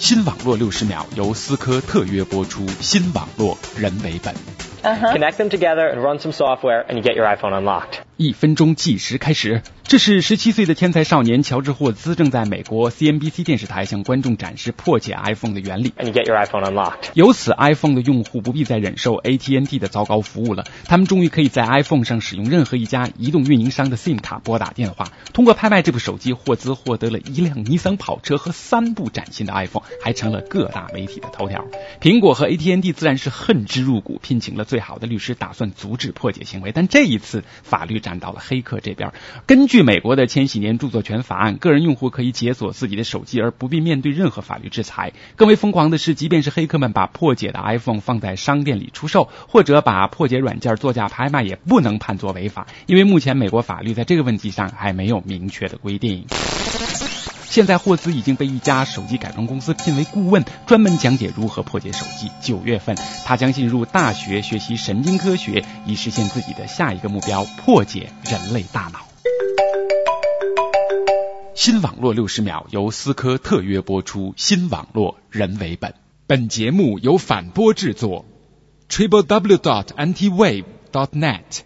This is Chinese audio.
新网络六十秒由思科特约播出，新网络人为本。Connect them together and run some software, and you get your iPhone unlocked. 一分钟计时开始。这是十七岁的天才少年乔治霍兹正在美国 CNBC 电视台向观众展示破解 iPhone 的原理。And you get your iPhone unlocked. 由此，iPhone 的用户不必再忍受 AT&T 的糟糕服务了。他们终于可以在 iPhone 上使用任何一家移动运营商的 SIM 卡拨打电话。通过拍卖这部手机，霍兹获得了一辆尼桑跑车和三部崭新的 iPhone，还成了各大媒体的头条。苹果和 AT&T 自然是恨之入骨，聘请了最好的律师，打算阻止破解行为。但这一次，法律看到了黑客这边。根据美国的千禧年著作权法案，个人用户可以解锁自己的手机，而不必面对任何法律制裁。更为疯狂的是，即便是黑客们把破解的 iPhone 放在商店里出售，或者把破解软件作价拍卖，也不能判作违法，因为目前美国法律在这个问题上还没有明确的规定。现在，霍兹已经被一家手机改装公司聘为顾问，专门讲解如何破解手机。九月份，他将进入大学学习神经科学，以实现自己的下一个目标——破解人类大脑。新网络六十秒由思科特约播出，新网络人为本。本节目由反播制作，triple w dot antiwave dot net。